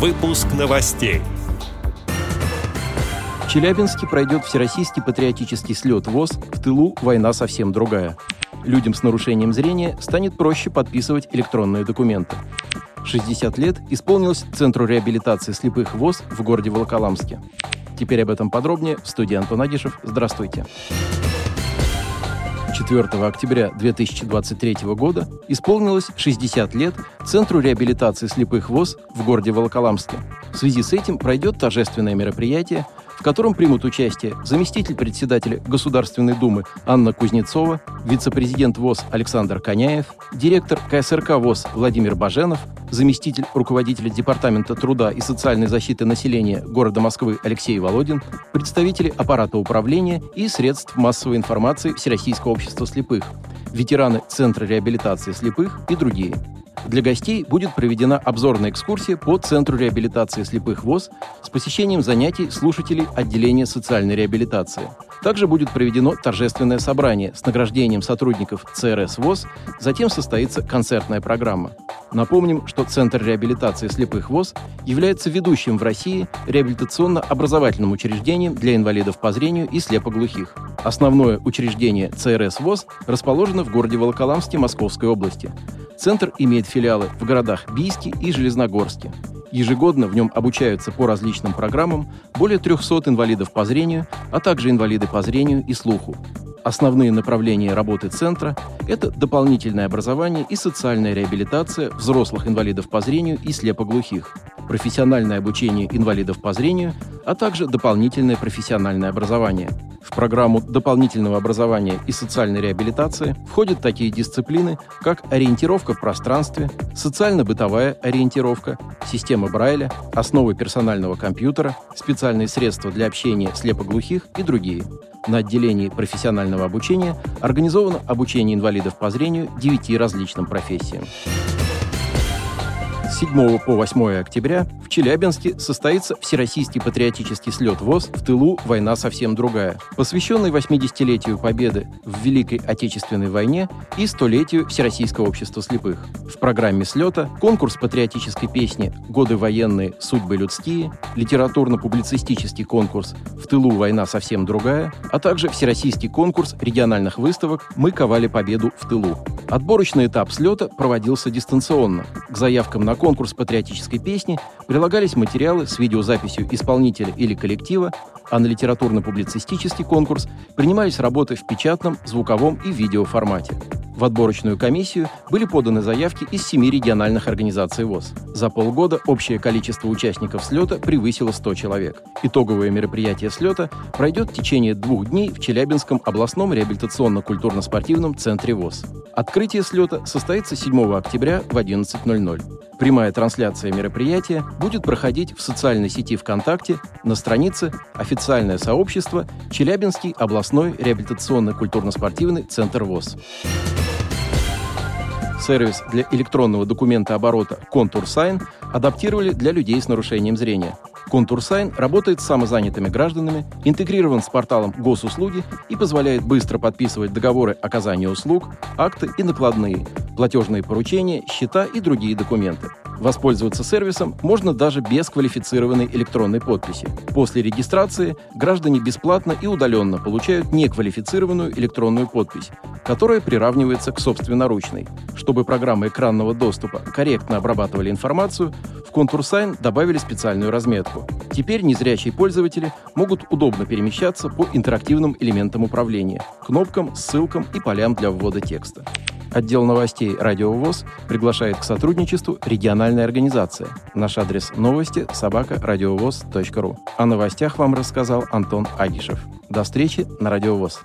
Выпуск новостей. В Челябинске пройдет всероссийский патриотический слет ВОЗ «В тылу война совсем другая». Людям с нарушением зрения станет проще подписывать электронные документы. 60 лет исполнилось Центру реабилитации слепых ВОЗ в городе Волоколамске. Теперь об этом подробнее в студии Антон Агишев. Здравствуйте. 4 октября 2023 года исполнилось 60 лет Центру реабилитации слепых ВОЗ в городе Волоколамске. В связи с этим пройдет торжественное мероприятие, в котором примут участие заместитель председателя Государственной Думы Анна Кузнецова, вице-президент ВОЗ Александр Коняев, директор КСРК ВОЗ Владимир Баженов, заместитель руководителя Департамента труда и социальной защиты населения города Москвы Алексей Володин, представители аппарата управления и средств массовой информации Всероссийского общества слепых, ветераны Центра реабилитации слепых и другие – для гостей будет проведена обзорная экскурсия по Центру реабилитации слепых ВОЗ с посещением занятий слушателей отделения социальной реабилитации. Также будет проведено торжественное собрание с награждением сотрудников ЦРС ВОЗ, затем состоится концертная программа. Напомним, что Центр реабилитации слепых ВОЗ является ведущим в России реабилитационно-образовательным учреждением для инвалидов по зрению и слепоглухих. Основное учреждение ЦРС ВОЗ расположено в городе Волоколамске Московской области. Центр имеет филиалы в городах Бийске и Железногорске. Ежегодно в нем обучаются по различным программам более 300 инвалидов по зрению, а также инвалиды по зрению и слуху. Основные направления работы центра – это дополнительное образование и социальная реабилитация взрослых инвалидов по зрению и слепоглухих, профессиональное обучение инвалидов по зрению, а также дополнительное профессиональное образование – в программу дополнительного образования и социальной реабилитации входят такие дисциплины, как ориентировка в пространстве, социально-бытовая ориентировка, система Брайля, основы персонального компьютера, специальные средства для общения слепоглухих и другие. На отделении профессионального обучения организовано обучение инвалидов по зрению девяти различным профессиям. С 7 по 8 октября в Челябинске состоится Всероссийский патриотический слет ВОЗ «В тылу война совсем другая», посвященный 80-летию Победы в Великой Отечественной войне и столетию Всероссийского общества слепых. В программе слета конкурс патриотической песни «Годы военные, судьбы людские», литературно-публицистический конкурс «В тылу война совсем другая», а также всероссийский конкурс региональных выставок «Мы ковали победу в тылу». Отборочный этап слета проводился дистанционно. К заявкам на конкурс патриотической песни прилагались материалы с видеозаписью исполнителя или коллектива, а на литературно-публицистический конкурс принимались работы в печатном, звуковом и видеоформате. В отборочную комиссию были поданы заявки из семи региональных организаций ВОЗ. За полгода общее количество участников слета превысило 100 человек. Итоговое мероприятие слета пройдет в течение двух дней в Челябинском областном реабилитационно-культурно-спортивном центре ВОЗ. Открытие слета состоится 7 октября в 11.00. Прямая трансляция мероприятия будет проходить в социальной сети ВКонтакте на странице «Официальное сообщество Челябинский областной реабилитационно-культурно-спортивный центр ВОС». Сервис для электронного документооборота «Контур-Сайн» адаптировали для людей с нарушением зрения. «Контур-Сайн» работает с самозанятыми гражданами, интегрирован с порталом госуслуги и позволяет быстро подписывать договоры оказания услуг, акты и накладные, платежные поручения, счета и другие документы. Воспользоваться сервисом можно даже без квалифицированной электронной подписи. После регистрации граждане бесплатно и удаленно получают неквалифицированную электронную подпись, которая приравнивается к собственноручной. Чтобы программы экранного доступа корректно обрабатывали информацию, в контур Sign добавили специальную разметку. Теперь незрячие пользователи могут удобно перемещаться по интерактивным элементам управления, кнопкам, ссылкам и полям для ввода текста. Отдел новостей «Радио ВОЗ» приглашает к сотрудничеству региональная организация. Наш адрес новости – собака радиовоз.ру. О новостях вам рассказал Антон Агишев. До встречи на «Радио ВОЗ».